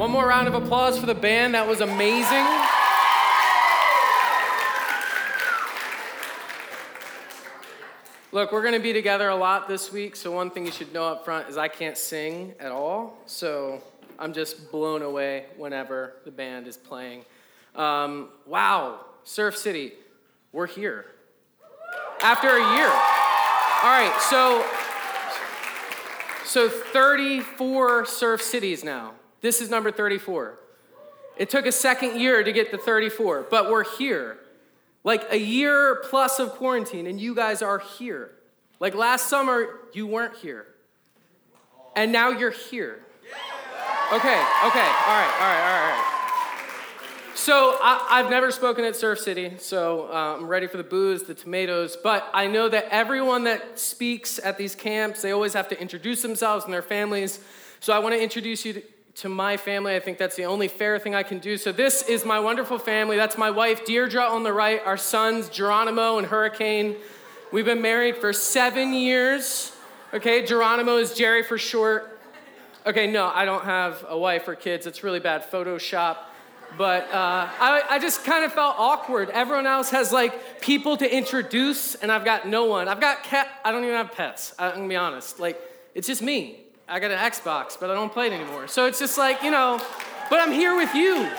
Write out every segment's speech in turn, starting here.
One more round of applause for the band. That was amazing. Look, we're going to be together a lot this week, so one thing you should know up front is I can't sing at all, so I'm just blown away whenever the band is playing. Um, wow, Surf City, we're here. After a year. All right, so so 34 surf cities now. This is number 34. It took a second year to get to 34, but we're here. Like a year plus of quarantine, and you guys are here. Like last summer, you weren't here. And now you're here. Okay, okay, all right, all right, all right. So I, have never spoken at Surf City, so uh, I'm ready for the boos, the tomatoes. But I know that everyone that speaks at these camps, they always have to introduce themselves and their families. So I want to introduce you to, to my family. I think that's the only fair thing I can do. So this is my wonderful family. That's my wife, Deirdre, on the right. Our sons, Geronimo and Hurricane. We've been married for seven years. Okay, Geronimo is Jerry for short. Okay, no, I don't have a wife or kids. It's really bad Photoshop. But uh, I, I just kind of felt awkward. Everyone else has like people to introduce, and I've got no one. I've got cat. I don't even have pets. I'm gonna be honest. Like it's just me. I got an Xbox, but I don't play it anymore. So it's just like you know. But I'm here with you.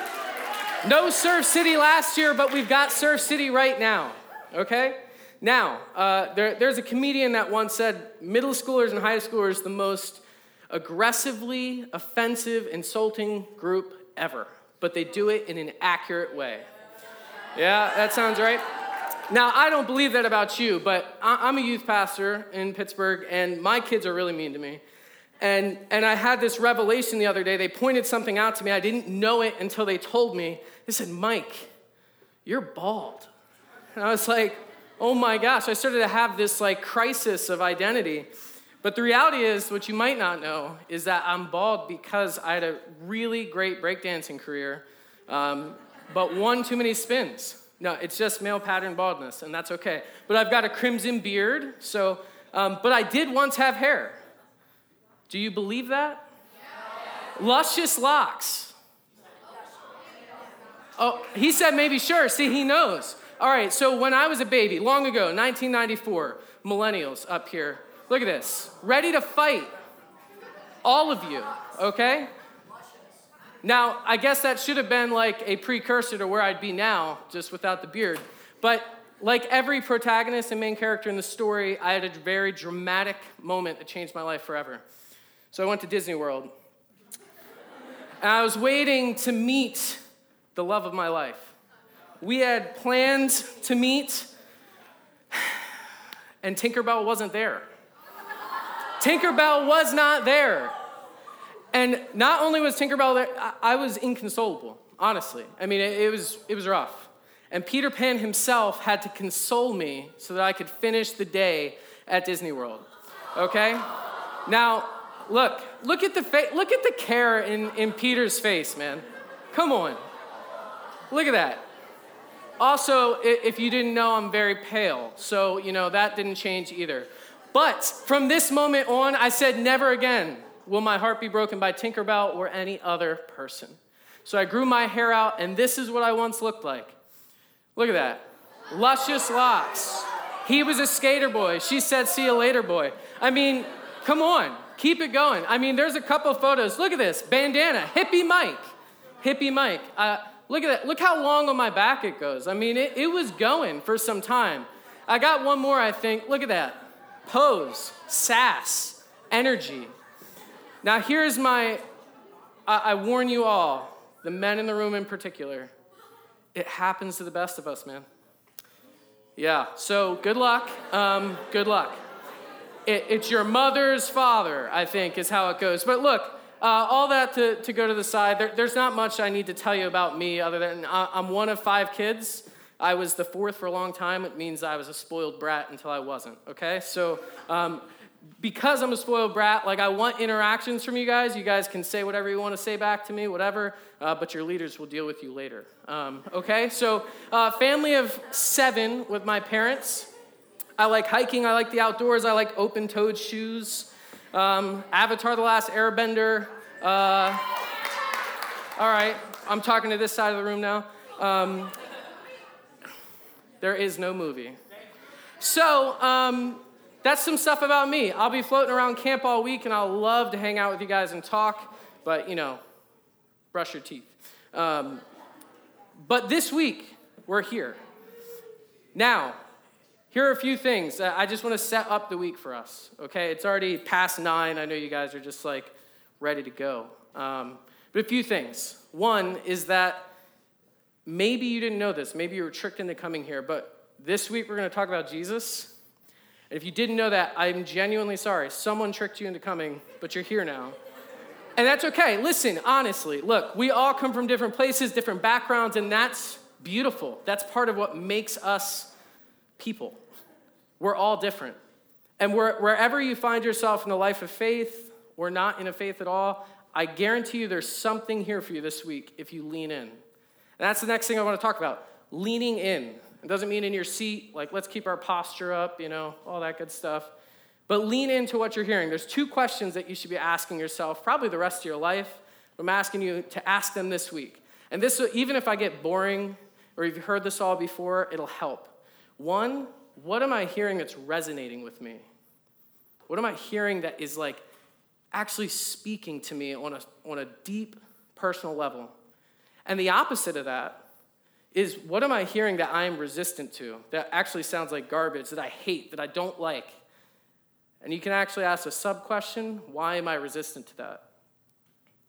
No Surf City last year, but we've got Surf City right now. Okay. Now, uh, there, there's a comedian that once said middle schoolers and high schoolers the most aggressively offensive, insulting group ever but they do it in an accurate way. Yeah, that sounds right. Now, I don't believe that about you, but I'm a youth pastor in Pittsburgh, and my kids are really mean to me. And, and I had this revelation the other day. They pointed something out to me. I didn't know it until they told me. They said, Mike, you're bald. And I was like, oh my gosh. I started to have this like crisis of identity. But the reality is, what you might not know is that I'm bald because I had a really great breakdancing career, um, but one too many spins. No, it's just male pattern baldness, and that's okay. But I've got a crimson beard, so, um, but I did once have hair. Do you believe that? Yeah. Luscious locks. Oh, he said maybe sure. See, he knows. All right, so when I was a baby, long ago, 1994, millennials up here, Look at this. Ready to fight. All of you, okay? Now, I guess that should have been like a precursor to where I'd be now, just without the beard. But like every protagonist and main character in the story, I had a very dramatic moment that changed my life forever. So I went to Disney World. And I was waiting to meet the love of my life. We had planned to meet, and Tinkerbell wasn't there. Tinkerbell was not there. And not only was Tinkerbell there, I, was inconsolable, honestly. I mean, it, was, it was rough. And Peter Pan himself had to console me so that I could finish the day at Disney World. Okay? Now, look, look at the fa- look at the care in, in Peter's face, man. Come on. Look at that. Also, if you didn't know, I'm very pale. So, you know, that didn't change either. But from this moment on, I said, never again will my heart be broken by Tinkerbell or any other person. So I grew my hair out, and this is what I once looked like. Look at that. Luscious locks. He was a skater boy. She said, see you later, boy. I mean, come on, keep it going. I mean, there's a couple photos. Look at this bandana, hippie Mike. Hippie Mike. Uh, look at that. Look how long on my back it goes. I mean, it, it was going for some time. I got one more, I think. Look at that pose, sass, energy. Now, here's my I, I warn you all, the men in the room in particular, it happens to the best of us, man. Yeah, so good luck. Um, good luck. It, it's your mother's father, I think, is how it goes. But look, uh, all that to, to go to the side, there, there's not much I need to tell you about me other than I, I'm one of five kids. I was the fourth for a long time. It means I was a spoiled brat until I wasn't, okay? So, um, because I'm a spoiled brat, like I want interactions from you guys. You guys can say whatever you want to say back to me, whatever, uh, but your leaders will deal with you later. Um, okay? So, uh, family of seven with my parents. I like hiking, I like the outdoors, I like open toed shoes. Um, Avatar The Last Airbender. Uh, All right, I'm talking to this side of the room now. Um, there is no movie. So, um, that's some stuff about me. I'll be floating around camp all week and I'll love to hang out with you guys and talk, but you know, brush your teeth. Um, but this week, we're here. Now, here are a few things. I just want to set up the week for us, okay? It's already past nine. I know you guys are just like ready to go. Um, but a few things. One is that maybe you didn't know this, maybe you were tricked into coming here, but this week we're going to talk about Jesus. And if you didn't know that, I'm genuinely sorry. Someone tricked you into coming, but you're here now. And that's okay. Listen, honestly, look, we all come from different places, different backgrounds, and that's beautiful. That's part of what makes us people. We're all different. And wherever you find yourself in the life of faith or not in a faith at all, I guarantee you there's something here for you this week if you lean in. And that's the next thing I want to talk about leaning in. It doesn't mean in your seat, like let's keep our posture up, you know, all that good stuff. But lean into what you're hearing. There's two questions that you should be asking yourself, probably the rest of your life. I'm asking you to ask them this week. And this, even if I get boring or you've heard this all before, it'll help. One, what am I hearing that's resonating with me? What am I hearing that is like actually speaking to me on a, on a deep personal level? And the opposite of that is what am I hearing that I am resistant to, that actually sounds like garbage, that I hate, that I don't like? And you can actually ask a sub question why am I resistant to that?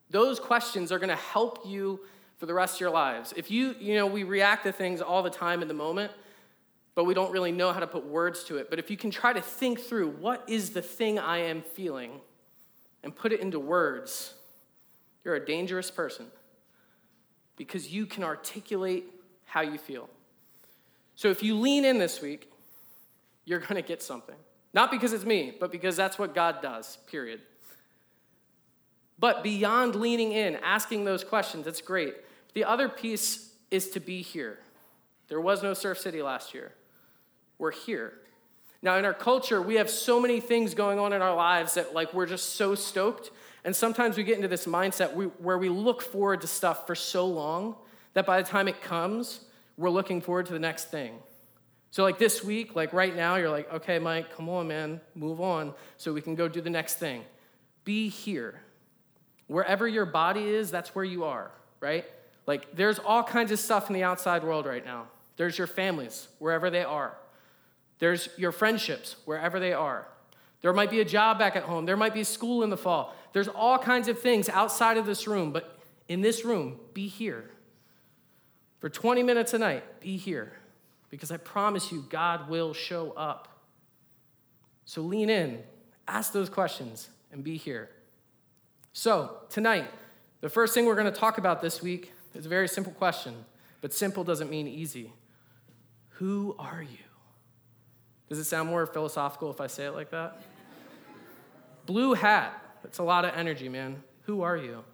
Those questions are going to help you for the rest of your lives. If you, you know, we react to things all the time in the moment, but we don't really know how to put words to it. But if you can try to think through what is the thing I am feeling and put it into words, you're a dangerous person because you can articulate how you feel. So if you lean in this week, you're going to get something. Not because it's me, but because that's what God does, period. But beyond leaning in, asking those questions, that's great. The other piece is to be here. There was no Surf City last year. We're here. Now, in our culture, we have so many things going on in our lives that, like, we're just so stoked. And sometimes we get into this mindset where we look forward to stuff for so long that by the time it comes, we're looking forward to the next thing. So, like this week, like right now, you're like, okay, Mike, come on, man, move on so we can go do the next thing. Be here. Wherever your body is, that's where you are, right? Like, there's all kinds of stuff in the outside world right now. There's your families, wherever they are. There's your friendships, wherever they are. There might be a job back at home. There might be school in the fall. There's all kinds of things outside of this room, but in this room, be here. For 20 minutes a night, be here because I promise you, God will show up. So lean in, ask those questions, and be here. So, tonight, the first thing we're going to talk about this week is a very simple question, but simple doesn't mean easy. Who are you? Does it sound more philosophical if I say it like that? Blue hat. That's a lot of energy, man. Who are you?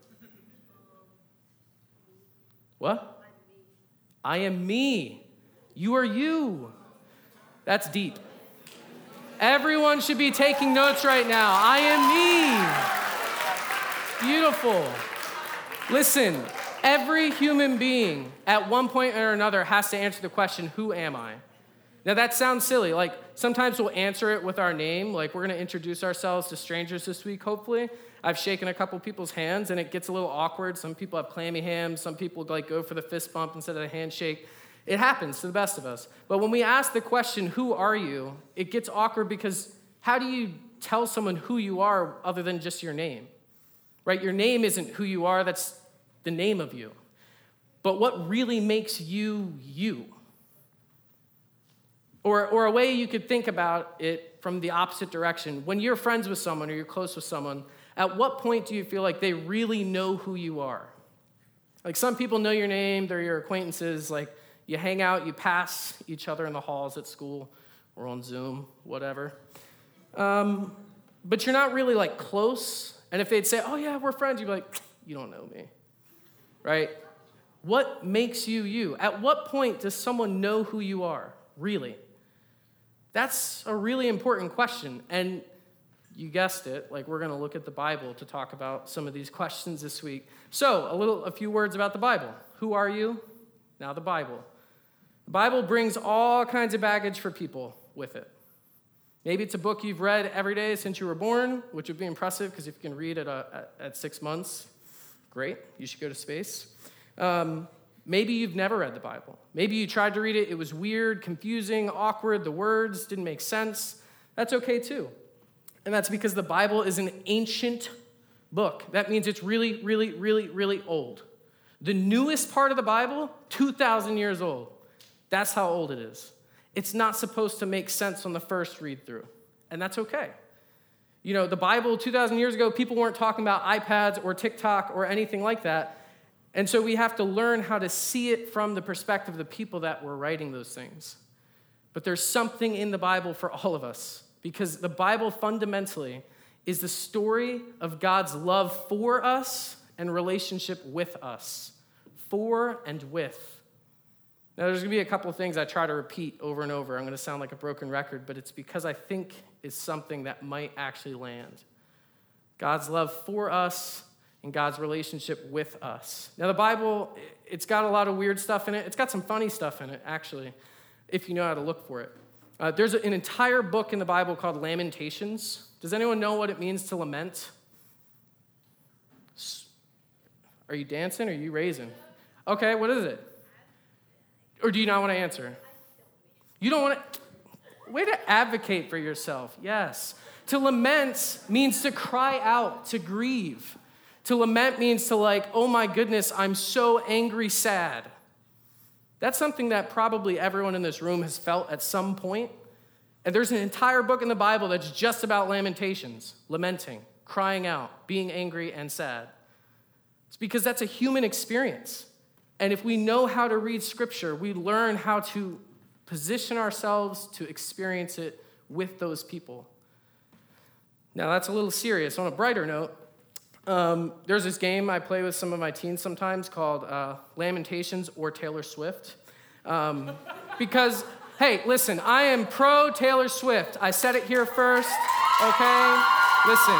What? I am me. You are you. That's deep. Everyone should be taking notes right now. I am me. Beautiful. Listen, every human being at one point or another has to answer the question, Who am I? Now that sounds silly. Like sometimes we'll answer it with our name. Like we're going to introduce ourselves to strangers this week, hopefully. I've shaken a couple people's hands and it gets a little awkward. Some people have clammy hands. Some people like go for the fist bump instead of the handshake. It happens to the best of us. But when we ask the question, who are you? It gets awkward because how do you tell someone who you are other than just your name? Right? Your name isn't who you are, that's the name of you. But what really makes you you? Or, or a way you could think about it from the opposite direction. When you're friends with someone or you're close with someone, at what point do you feel like they really know who you are? Like some people know your name, they're your acquaintances, like you hang out, you pass each other in the halls at school or on Zoom, whatever. Um, but you're not really like close. And if they'd say, oh yeah, we're friends, you'd be like, you don't know me, right? What makes you you? At what point does someone know who you are, really? That's a really important question. And you guessed it, like we're going to look at the Bible to talk about some of these questions this week. So, a little a few words about the Bible. Who are you? Now the Bible. The Bible brings all kinds of baggage for people with it. Maybe it's a book you've read every day since you were born, which would be impressive because if you can read a, at, at, six months, great, you should go to space. Um, maybe you've never read the Bible. Maybe you tried to read it, it was weird, confusing, awkward, the words didn't make sense. That's okay too. And that's because the Bible is an ancient book. That means it's really, really, really, really old. The newest part of the Bible, 2,000 years old. That's how old it is. It's not supposed to make sense on the first read through, and that's okay. You know, the Bible 2,000 years ago, people weren't talking about iPads or TikTok or anything like that. And so we have to learn how to see it from the perspective of the people that were writing those things. But there's something in the Bible for all of us because the Bible fundamentally is the story of God's love for us and relationship with us. For and with. Now, there's going to be a couple of things I try to repeat over and over. I'm going to sound like a broken record, but it's because I think it's something that might actually land. God's love for us and God's relationship with us. Now, the Bible, it's got a lot of weird stuff in it. It's got some funny stuff in it, actually, if you know how to look for it. Uh, there's an entire book in the Bible called Lamentations. Does anyone know what it means to lament? Are you dancing or are you raising? Okay, what is it? Or do you not want to answer? You don't want to. Way to advocate for yourself. Yes. To lament means to cry out, to grieve. To lament means to, like, oh my goodness, I'm so angry, sad. That's something that probably everyone in this room has felt at some point. And there's an entire book in the Bible that's just about lamentations, lamenting, crying out, being angry and sad. It's because that's a human experience. And if we know how to read scripture, we learn how to position ourselves to experience it with those people. Now, that's a little serious. On a brighter note, um, there's this game I play with some of my teens sometimes called uh, Lamentations or Taylor Swift. Um, because, hey, listen, I am pro Taylor Swift. I said it here first, okay? Listen.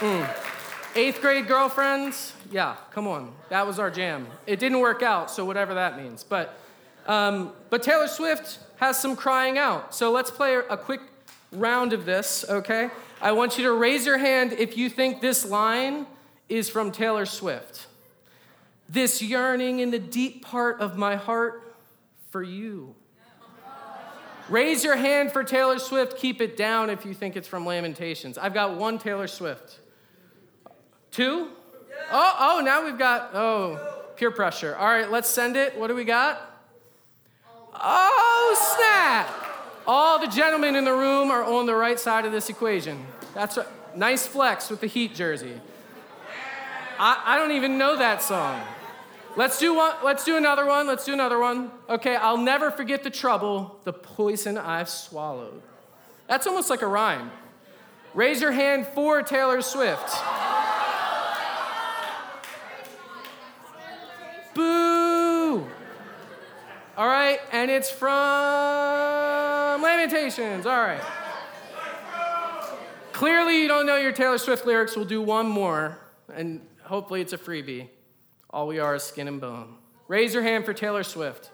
Mm. Eighth grade girlfriends, yeah, come on. That was our jam. It didn't work out, so whatever that means. But, um, but Taylor Swift has some crying out. So let's play a quick round of this, okay? I want you to raise your hand if you think this line is from Taylor Swift. This yearning in the deep part of my heart for you. Raise your hand for Taylor Swift. Keep it down if you think it's from Lamentations. I've got one Taylor Swift. Two? Oh, oh, now we've got, oh, peer pressure. All right, let's send it. What do we got? Oh, snap. All the gentlemen in the room are on the right side of this equation. That's a nice flex with the Heat jersey. I, I don't even know that song. Let's do one. Let's do another one. Let's do another one. Okay, I'll never forget the trouble, the poison I've swallowed. That's almost like a rhyme. Raise your hand for Taylor Swift. Boo! All right, and it's from Lamentations. All right. Clearly, you don't know your Taylor Swift lyrics. We'll do one more, and hopefully, it's a freebie. All we are is skin and bone. Raise your hand for Taylor Swift.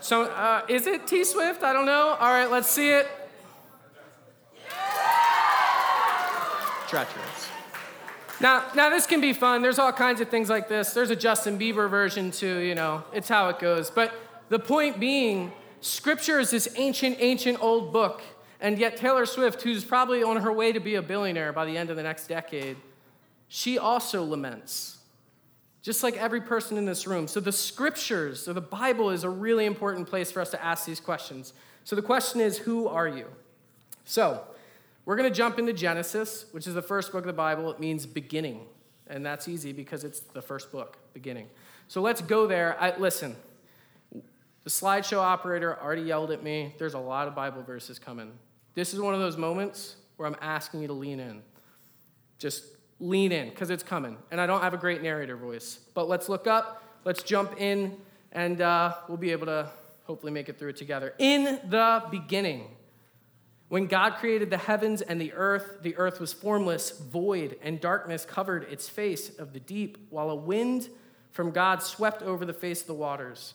So, uh, is it T Swift? I don't know. All right, let's see it. Treacherous. Now, now this can be fun. There's all kinds of things like this. There's a Justin Bieber version too, you know. It's how it goes. But the point being, scripture is this ancient, ancient old book. And yet Taylor Swift, who's probably on her way to be a billionaire by the end of the next decade, she also laments. Just like every person in this room. So the scriptures, or the Bible, is a really important place for us to ask these questions. So the question is, who are you? So, we're going to jump into Genesis, which is the first book of the Bible. It means beginning. And that's easy because it's the first book, beginning. So let's go there. I, listen, the slideshow operator already yelled at me. There's a lot of Bible verses coming. This is one of those moments where I'm asking you to lean in. Just lean in because it's coming. And I don't have a great narrator voice. But let's look up, let's jump in, and uh, we'll be able to hopefully make it through it together. In the beginning, when God created the heavens and the earth, the earth was formless, void, and darkness covered its face of the deep, while a wind from God swept over the face of the waters.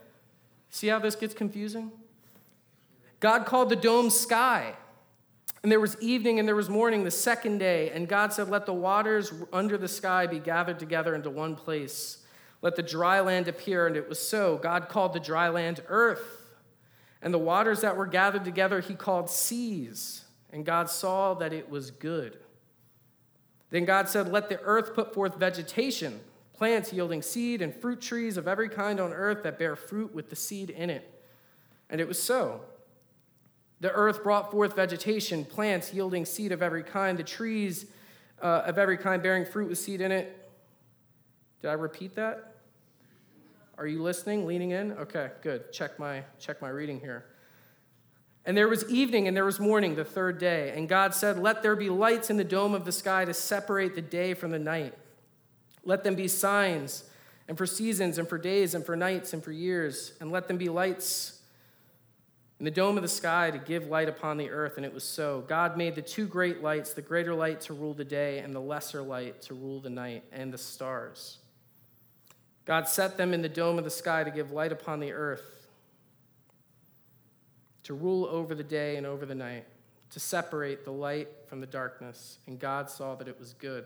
See how this gets confusing? God called the dome sky. And there was evening and there was morning the second day. And God said, Let the waters under the sky be gathered together into one place. Let the dry land appear. And it was so. God called the dry land earth. And the waters that were gathered together he called seas. And God saw that it was good. Then God said, Let the earth put forth vegetation, plants yielding seed, and fruit trees of every kind on earth that bear fruit with the seed in it. And it was so. The earth brought forth vegetation, plants yielding seed of every kind, the trees uh, of every kind bearing fruit with seed in it. Did I repeat that? Are you listening, leaning in? Okay, good. Check my check my reading here. And there was evening and there was morning the third day, and God said, "Let there be lights in the dome of the sky to separate the day from the night. Let them be signs and for seasons and for days and for nights and for years, and let them be lights in the dome of the sky to give light upon the earth, and it was so. God made the two great lights, the greater light to rule the day, and the lesser light to rule the night, and the stars. God set them in the dome of the sky to give light upon the earth, to rule over the day and over the night, to separate the light from the darkness. And God saw that it was good.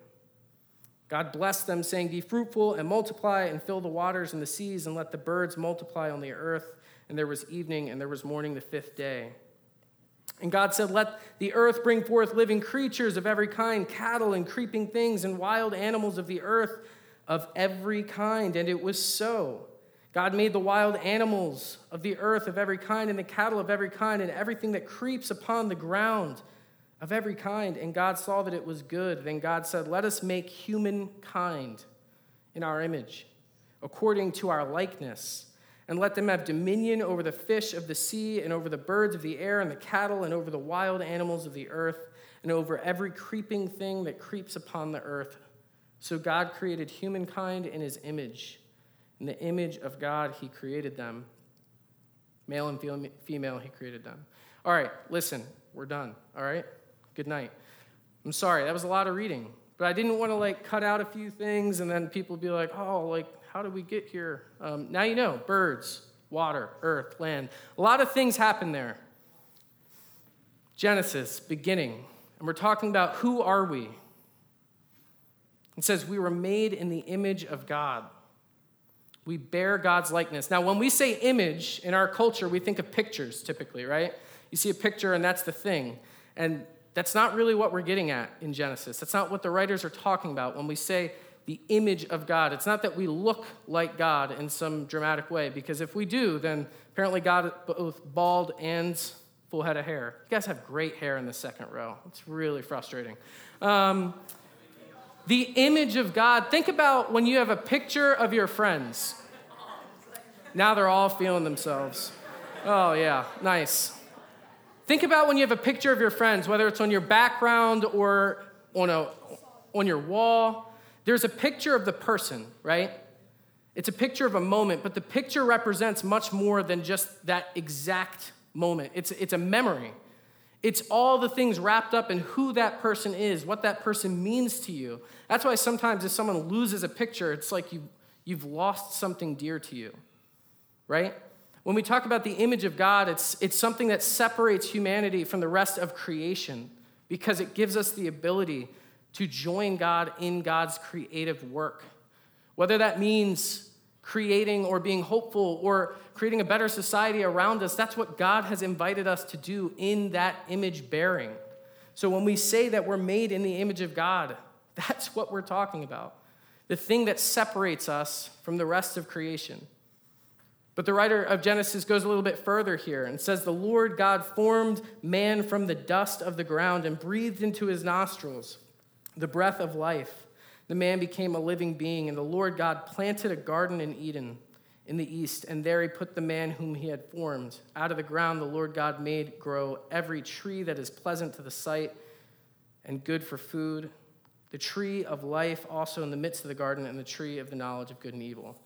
God blessed them, saying, Be fruitful and multiply, and fill the waters and the seas, and let the birds multiply on the earth. And there was evening, and there was morning the fifth day. And God said, Let the earth bring forth living creatures of every kind, cattle and creeping things, and wild animals of the earth of every kind. And it was so. God made the wild animals of the earth of every kind, and the cattle of every kind, and everything that creeps upon the ground of every kind. And God saw that it was good. Then God said, Let us make humankind in our image, according to our likeness and let them have dominion over the fish of the sea, and over the birds of the air, and the cattle, and over the wild animals of the earth, and over every creeping thing that creeps upon the earth. So God created humankind in his image. In the image of God, he created them. Male and female, he created them. All right, listen, we're done. All right? Good night. I'm sorry, that was a lot of reading. But I didn't want to like cut out a few things and then people be like, oh, like how did we get here? Um, now you know birds, water, earth, land. A lot of things happen there. Genesis, beginning. And we're talking about who are we? It says, We were made in the image of God. We bear God's likeness. Now, when we say image in our culture, we think of pictures typically, right? You see a picture and that's the thing. And that's not really what we're getting at in Genesis. That's not what the writers are talking about when we say the image of God. It's not that we look like God in some dramatic way, because if we do, then apparently God is both bald and full head of hair. You guys have great hair in the second row. It's really frustrating. Um, the image of God, think about when you have a picture of your friends. Now they're all feeling themselves. Oh, yeah, nice. Think about when you have a picture of your friends, whether it's on your background or on, a, on your wall there's a picture of the person, right? It's a picture of a moment, but the picture represents much more than just that exact moment. It's, it's a memory. It's all the things wrapped up in who that person is, what that person means to you. That's why sometimes if someone loses a picture, it's like you, you've lost something dear to you, right? When we talk about the image of God, it's, it's something that separates humanity from the rest of creation because it gives us the ability to join God in God's creative work. Whether that means creating or being hopeful or creating a better society around us, that's what God has invited us to do in that image bearing. So when we say that we're made in the image of God, that's what we're talking about. The thing that separates us from the rest of creation. But the writer of Genesis goes a little bit further here and says, The Lord God formed man from the dust of the ground and breathed into his nostrils the breath of life. The man became a living being, and the Lord God planted a garden in Eden in the east, and there he put the man whom he had formed. Out of the ground, the Lord God made grow every tree that is pleasant to the sight and good for food, the tree of life also in the midst of the garden, and the tree of the knowledge of good and evil.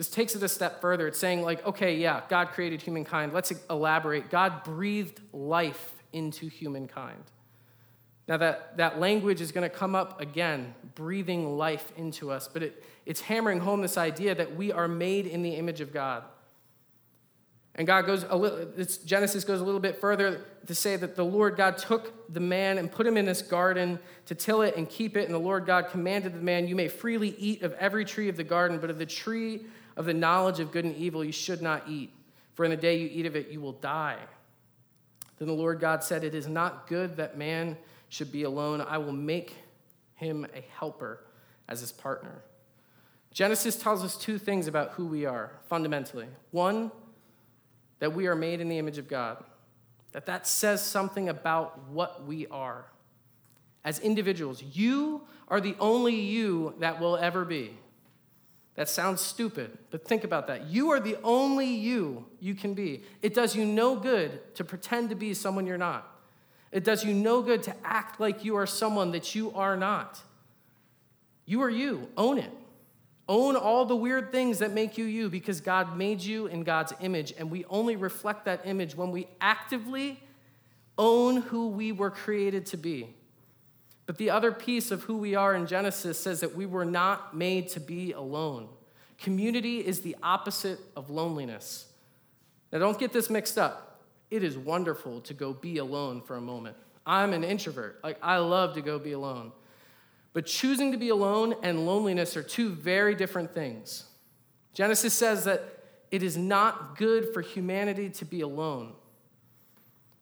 This takes it a step further. It's saying, like, okay, yeah, God created humankind. Let's elaborate. God breathed life into humankind. Now, that, that language is going to come up again, breathing life into us, but it, it's hammering home this idea that we are made in the image of God. And God goes a little, Genesis goes a little bit further to say that the Lord God took the man and put him in this garden to till it and keep it. And the Lord God commanded the man, You may freely eat of every tree of the garden, but of the tree of the knowledge of good and evil you should not eat, for in the day you eat of it you will die. Then the Lord God said, It is not good that man should be alone. I will make him a helper as his partner. Genesis tells us two things about who we are fundamentally. One, that we are made in the image of God. That that says something about what we are. As individuals, you are the only you that will ever be. That sounds stupid, but think about that. You are the only you you can be. It does you no good to pretend to be someone you're not. It does you no good to act like you are someone that you are not. You are you. Own it. Own all the weird things that make you you because God made you in God's image, and we only reflect that image when we actively own who we were created to be. But the other piece of who we are in Genesis says that we were not made to be alone. Community is the opposite of loneliness. Now, don't get this mixed up. It is wonderful to go be alone for a moment. I'm an introvert. Like, I love to go be alone. But choosing to be alone and loneliness are two very different things. Genesis says that it is not good for humanity to be alone.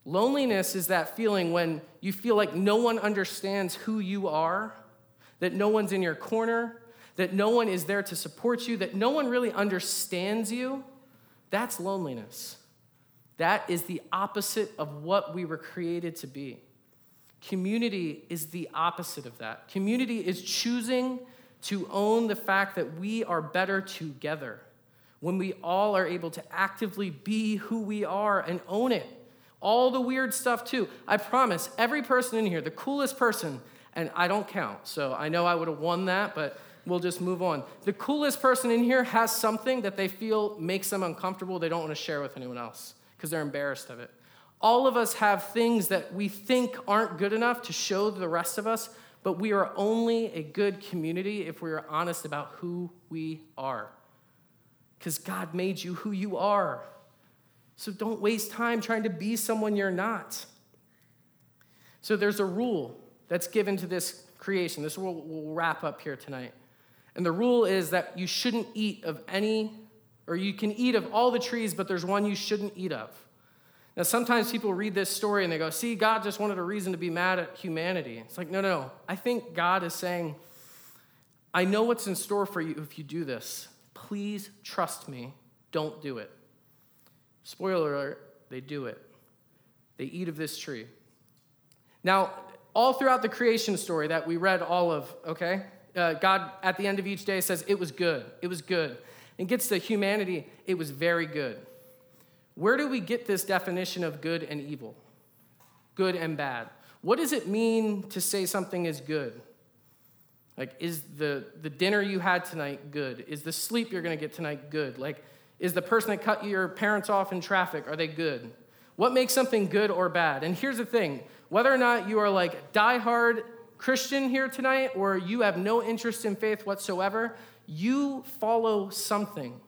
Loneliness is that feeling when you feel like no one understands who you are, that no one's in your corner, that no one is there to support you, that no one really understands you. That's loneliness. That is the opposite of what we were created to be. Community is the opposite of that. Community is choosing to own the fact that we are better together when we all are able to actively be who we are and own it. All the weird stuff, too. I promise, every person in here, the coolest person, and I don't count, so I know I would have won that, but we'll just move on. The coolest person in here has something that they feel makes them uncomfortable, they don't want to share with anyone else because they're embarrassed of it. All of us have things that we think aren't good enough to show the rest of us, but we are only a good community if we are honest about who we are. Because God made you who you are. So don't waste time trying to be someone you're not. So there's a rule that's given to this creation. This will we'll wrap up here tonight. And the rule is that you shouldn't eat of any, or you can eat of all the trees, but there's one you shouldn't eat of. Now, sometimes people read this story and they go, see, God just wanted a reason to be mad at humanity. It's like, no, no, no. I think God is saying, I know what's in store for you if you do this. Please trust me. Don't do it. Spoiler alert, they do it. They eat of this tree. Now, all throughout the creation story that we read all of, okay, uh, God at the end of each day says, It was good. It was good. And gets to humanity, it was very good. Where do we get this definition of good and evil? Good and bad. What does it mean to say something is good? Like, is the, the dinner you had tonight good? Is the sleep you're gonna get tonight good? Like, is the person that cut your parents off in traffic, are they good? What makes something good or bad? And here's the thing whether or not you are like diehard Christian here tonight or you have no interest in faith whatsoever, you follow something.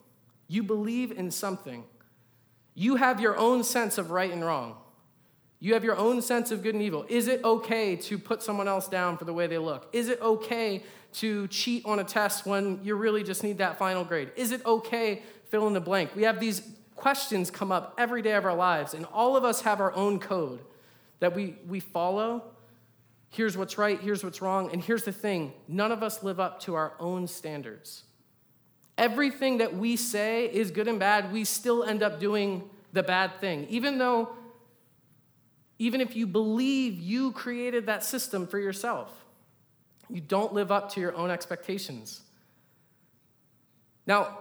You believe in something. You have your own sense of right and wrong. You have your own sense of good and evil. Is it okay to put someone else down for the way they look? Is it okay to cheat on a test when you really just need that final grade? Is it okay, fill in the blank? We have these questions come up every day of our lives, and all of us have our own code that we, we follow. Here's what's right, here's what's wrong, and here's the thing none of us live up to our own standards. Everything that we say is good and bad, we still end up doing the bad thing, even though even if you believe you created that system for yourself. You don't live up to your own expectations. Now,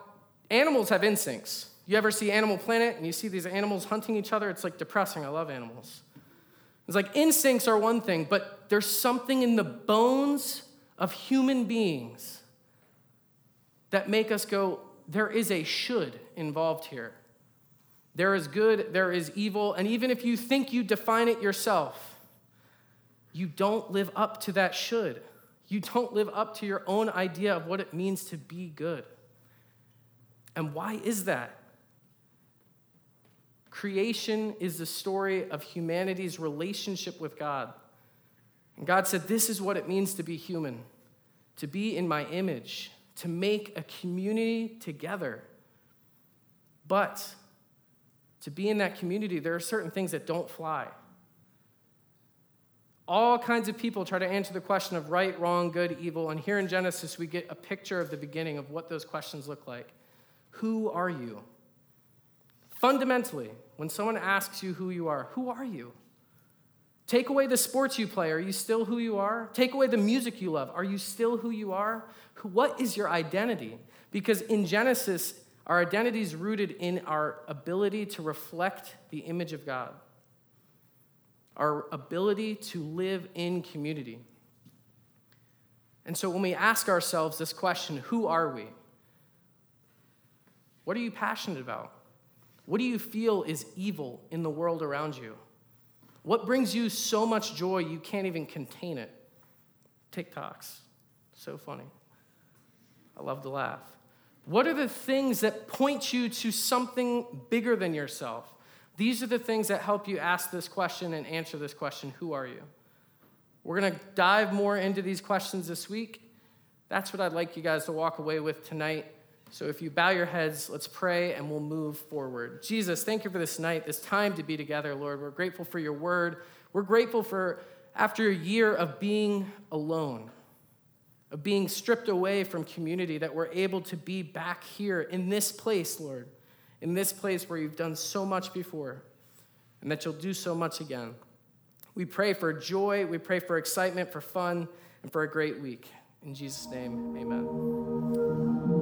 animals have instincts. You ever see Animal Planet and you see these animals hunting each other? It's like depressing. I love animals. It's like instincts are one thing, but there's something in the bones of human beings that make us go, there is a should involved here. There is good, there is evil, and even if you think you define it yourself, you don't live up to that should. You don't live up to your own idea of what it means to be good. And why is that? Creation is the story of humanity's relationship with God. And God said, This is what it means to be human, to be in my image, to make a community together. But to be in that community, there are certain things that don't fly. All kinds of people try to answer the question of right, wrong, good, evil. And here in Genesis, we get a picture of the beginning of what those questions look like. Who are you? Fundamentally, when someone asks you who you are, who are you? Take away the sports you play, are you still who you are? Take away the music you love, are you still who you are? What is your identity? Because in Genesis, our identity is rooted in our ability to reflect the image of God, our ability to live in community. And so when we ask ourselves this question, who are we? What are you passionate about? What do you feel is evil in the world around you? What brings you so much joy you can't even contain it? TikToks. So funny. I love to laugh. What are the things that point you to something bigger than yourself? These are the things that help you ask this question and answer this question Who are you? We're going to dive more into these questions this week. That's what I'd like you guys to walk away with tonight. So if you bow your heads, let's pray and we'll move forward. Jesus, thank you for this night, this time to be together, Lord. We're grateful for your word. We're grateful for after a year of being alone of being stripped away from community, that we're able to be back here in this place, Lord, in this place where you've done so much before, and that you'll do so much again. We pray for joy, we pray for excitement, for fun, and for a great week. In Jesus' name, amen.